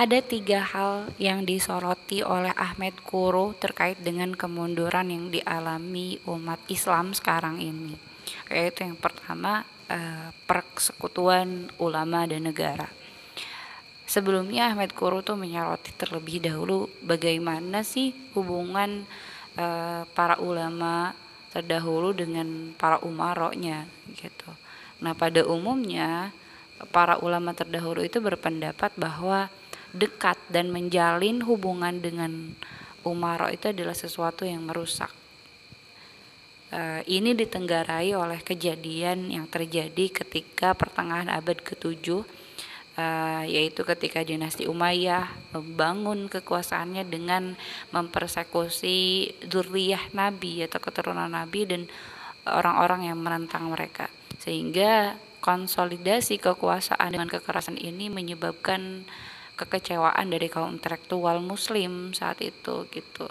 ada tiga hal yang disoroti oleh Ahmed Kuro terkait dengan kemunduran yang dialami umat Islam sekarang ini. Yaitu yang pertama eh, persekutuan ulama dan negara. Sebelumnya Ahmed Kuro tuh menyoroti terlebih dahulu bagaimana sih hubungan eh, para ulama terdahulu dengan para umaroknya gitu. Nah pada umumnya para ulama terdahulu itu berpendapat bahwa dekat dan menjalin hubungan dengan umaro itu adalah sesuatu yang merusak. Uh, ini ditenggarai oleh kejadian yang terjadi ketika pertengahan abad ke-7 uh, yaitu ketika dinasti Umayyah membangun kekuasaannya dengan mempersekusi zuriyah nabi atau keturunan nabi dan orang-orang yang menentang mereka sehingga konsolidasi kekuasaan dengan kekerasan ini menyebabkan kekecewaan dari kaum intelektual muslim saat itu gitu.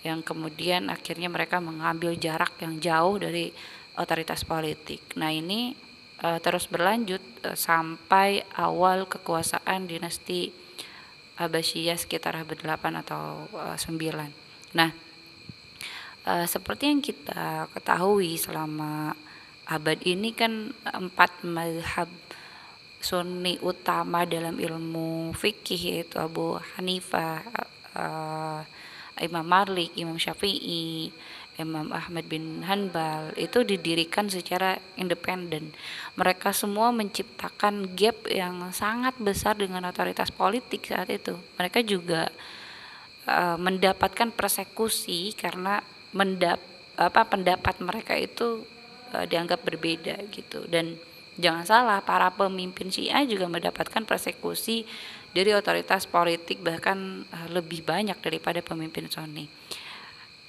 Yang kemudian akhirnya mereka mengambil jarak yang jauh dari otoritas politik. Nah ini uh, terus berlanjut uh, sampai awal kekuasaan dinasti Abbasiyah sekitar abad 8 atau uh, 9 nah uh, seperti yang kita ketahui selama abad ini kan empat mazhab sunni utama dalam ilmu fikih yaitu Abu Hanifah, uh, Imam Malik, Imam Syafi'i, Imam Ahmad bin Hanbal itu didirikan secara independen. Mereka semua menciptakan gap yang sangat besar dengan otoritas politik saat itu. Mereka juga uh, mendapatkan persekusi karena mendap apa pendapat mereka itu uh, dianggap berbeda gitu dan Jangan salah, para pemimpin Syiah juga mendapatkan persekusi dari otoritas politik bahkan eh, lebih banyak daripada pemimpin Sunni.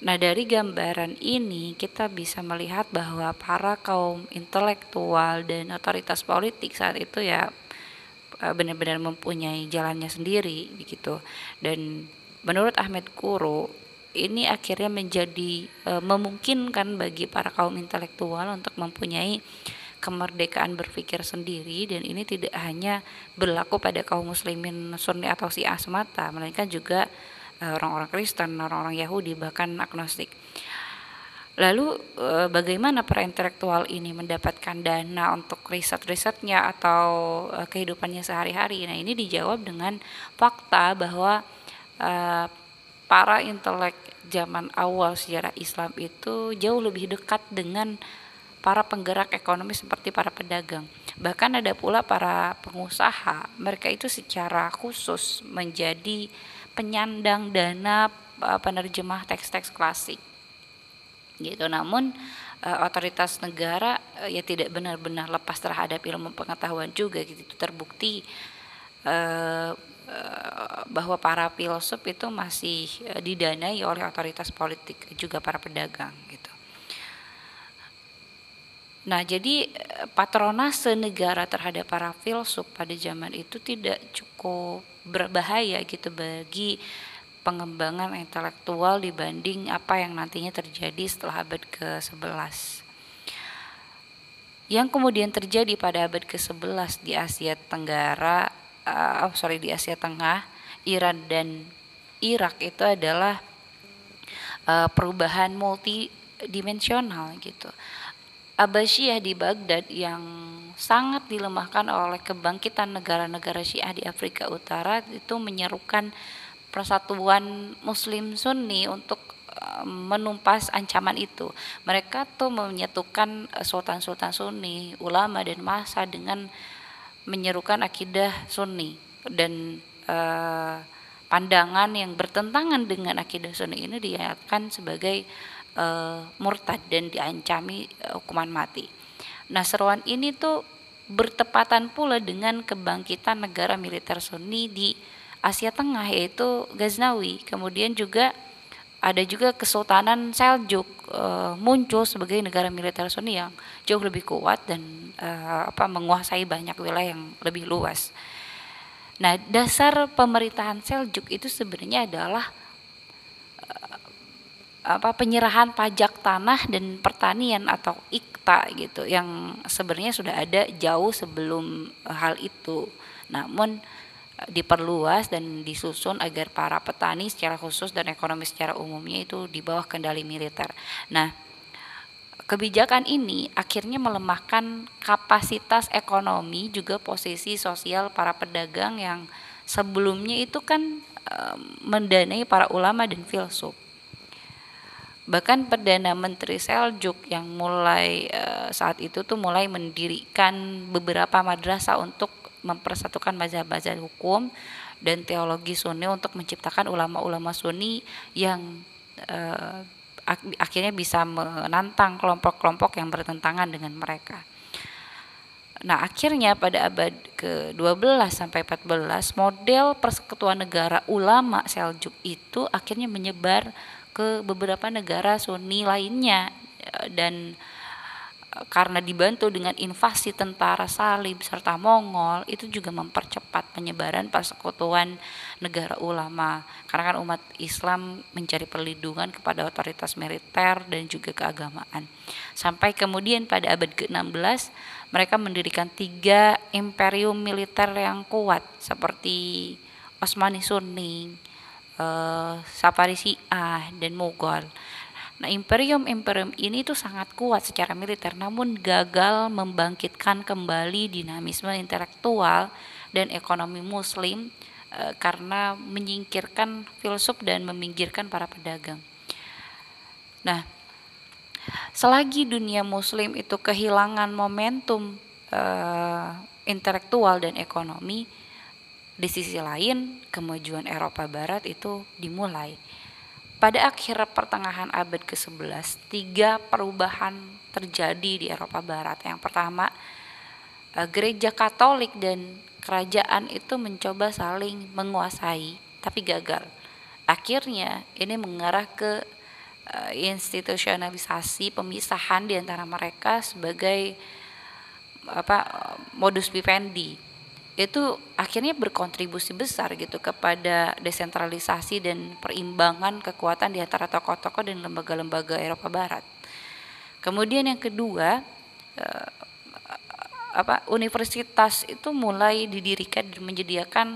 Nah, dari gambaran ini kita bisa melihat bahwa para kaum intelektual dan otoritas politik saat itu ya eh, benar-benar mempunyai jalannya sendiri begitu. Dan menurut Ahmed Kuro, ini akhirnya menjadi e, memungkinkan bagi para kaum intelektual untuk mempunyai kemerdekaan berpikir sendiri dan ini tidak hanya berlaku pada kaum muslimin sunni atau syiah semata melainkan juga eh, orang-orang Kristen, orang-orang Yahudi bahkan agnostik. Lalu eh, bagaimana para intelektual ini mendapatkan dana untuk riset-risetnya atau eh, kehidupannya sehari-hari? Nah, ini dijawab dengan fakta bahwa para intelek zaman awal sejarah Islam itu jauh lebih dekat dengan para penggerak ekonomi seperti para pedagang. Bahkan ada pula para pengusaha, mereka itu secara khusus menjadi penyandang dana eh, penerjemah teks-teks klasik. Gitu. Namun eh, otoritas negara eh, ya tidak benar-benar lepas terhadap ilmu pengetahuan juga gitu. Terbukti bahwa para filosof itu masih didanai oleh otoritas politik juga para pedagang. Nah, jadi eh, patronase negara terhadap para filsuf pada zaman itu tidak cukup berbahaya gitu bagi pengembangan intelektual dibanding apa yang nantinya terjadi setelah abad ke-11. Yang kemudian terjadi pada abad ke-11 di Asia Tenggara, uh, oh sorry di Asia Tengah, Iran dan Irak itu adalah uh, perubahan multidimensional gitu Abbasiyah di Baghdad yang sangat dilemahkan oleh kebangkitan negara-negara Syiah di Afrika Utara itu menyerukan persatuan Muslim Sunni untuk eh, menumpas ancaman itu. Mereka tuh menyatukan eh, sultan-sultan Sunni, ulama dan masa dengan menyerukan akidah Sunni dan uh, pandangan yang bertentangan dengan akidah Sunni ini dinyatakan sebagai uh, murtad dan diancami uh, hukuman mati. Nah, seruan ini tuh bertepatan pula dengan kebangkitan negara militer Sunni di Asia Tengah yaitu Ghaznawi. Kemudian juga ada juga Kesultanan Seljuk uh, muncul sebagai negara militer Sunni yang jauh lebih kuat dan uh, apa menguasai banyak wilayah yang lebih luas. Nah, dasar pemerintahan Seljuk itu sebenarnya adalah apa penyerahan pajak tanah dan pertanian atau ikta gitu yang sebenarnya sudah ada jauh sebelum hal itu. Namun diperluas dan disusun agar para petani secara khusus dan ekonomi secara umumnya itu di bawah kendali militer. Nah, kebijakan ini akhirnya melemahkan kapasitas ekonomi juga posisi sosial para pedagang yang sebelumnya itu kan e, mendanai para ulama dan filsuf. Bahkan Perdana Menteri Seljuk yang mulai e, saat itu tuh mulai mendirikan beberapa madrasah untuk mempersatukan mazhab-mazhab hukum dan teologi Sunni untuk menciptakan ulama-ulama Sunni yang ak akhirnya bisa menantang kelompok-kelompok yang bertentangan dengan mereka. Nah, akhirnya pada abad ke-12 sampai 14 model persekutuan negara ulama Seljuk itu akhirnya menyebar ke beberapa negara Sunni lainnya. Eh, dan karena dibantu dengan invasi tentara salib serta Mongol itu juga mempercepat penyebaran persekutuan negara ulama. Karena kan umat Islam mencari perlindungan kepada otoritas militer dan juga keagamaan. Sampai kemudian pada abad ke-16 mereka mendirikan tiga imperium militer yang kuat seperti Osmani Sunni, eh, Safari Syiah dan Mughal Nah, imperium-imperium ini tuh sangat kuat secara militer namun gagal membangkitkan kembali dinamisme intelektual dan ekonomi muslim e, karena menyingkirkan filsuf dan meminggirkan para pedagang. Nah, selagi dunia muslim itu kehilangan momentum e, intelektual dan ekonomi, di sisi lain kemajuan Eropa Barat itu dimulai pada akhir pertengahan abad ke-11, tiga perubahan terjadi di Eropa Barat. Yang pertama, eh, gereja Katolik dan kerajaan itu mencoba saling menguasai, tapi gagal. Akhirnya ini mengarah ke uh, institusionalisasi pemisahan di antara mereka sebagai apa modus vivendi itu akhirnya berkontribusi besar gitu kepada desentralisasi dan perimbangan kekuatan di antara tokoh-tokoh dan lembaga-lembaga Eropa Barat. Kemudian yang kedua, eh, apa universitas itu mulai didirikan dan menyediakan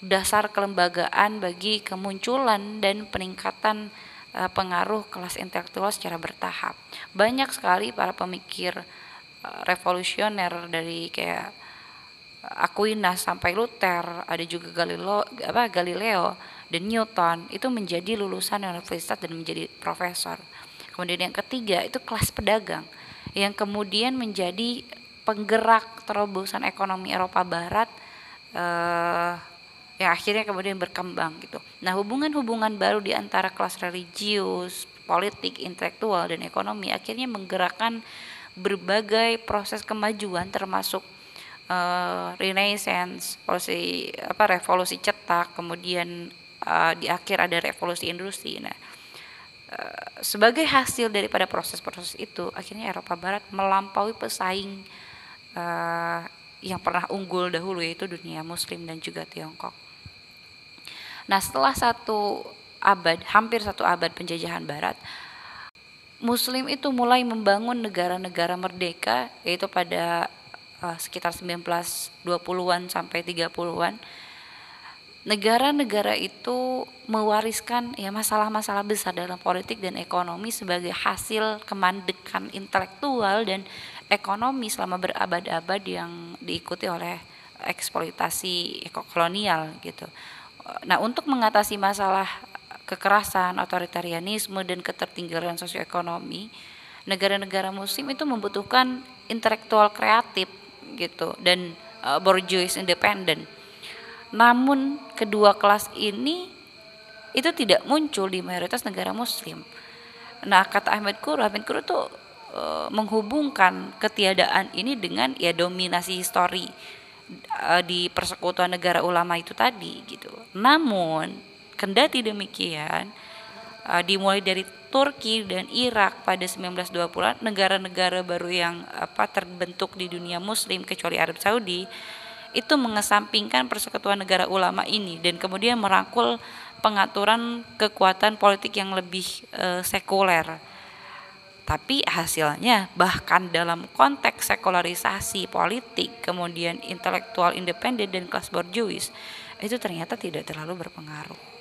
dasar kelembagaan bagi kemunculan dan peningkatan eh, pengaruh kelas intelektual secara bertahap. Banyak sekali para pemikir eh, revolusioner dari kayak Aquinas sampai Luther, ada juga Galileo, apa Galileo dan Newton itu menjadi lulusan universitas dan menjadi profesor. Kemudian yang ketiga itu kelas pedagang yang kemudian menjadi penggerak terobosan ekonomi Eropa Barat eh, yang akhirnya kemudian berkembang gitu. Nah hubungan-hubungan baru di antara kelas religius, politik, intelektual dan ekonomi akhirnya menggerakkan berbagai proses kemajuan termasuk uh, Renaissance, revolusi apa revolusi cetak, kemudian uh, di akhir ada revolusi industri. Nah, uh, sebagai hasil daripada proses-proses itu, akhirnya Eropa Barat melampaui pesaing uh, yang pernah unggul dahulu yaitu dunia Muslim dan juga Tiongkok. Nah, setelah satu abad, hampir satu abad penjajahan Barat, Muslim itu mulai membangun negara-negara merdeka, yaitu pada uh, sekitar 1920-an sampai 30-an negara-negara itu mewariskan ya masalah-masalah besar dalam politik dan ekonomi sebagai hasil kemandekan intelektual dan ekonomi selama berabad-abad yang diikuti oleh eksploitasi kolonial gitu. Nah, untuk mengatasi masalah kekerasan, otoritarianisme dan ketertinggalan sosioekonomi, negara-negara muslim itu membutuhkan intelektual kreatif gitu dan uh, bourgeois independen. Namun kedua kelas ini itu tidak muncul di mayoritas negara muslim. Nah, kata Ahmed Kuru, Ahmed Kuru tuh uh, menghubungkan ketiadaan ini dengan ya dominasi histori uh, di persekutuan negara ulama itu tadi gitu. Namun kendati demikian uh, dimulai dari Turki dan Irak pada 1920-an negara-negara baru yang apa terbentuk di dunia muslim kecuali Arab Saudi itu mengesampingkan persekutuan negara ulama ini dan kemudian merangkul pengaturan kekuatan politik yang lebih e, sekuler. tapi hasilnya bahkan dalam konteks sekularisasi politik kemudian intelektual independen dan kelas borjuis itu ternyata tidak terlalu berpengaruh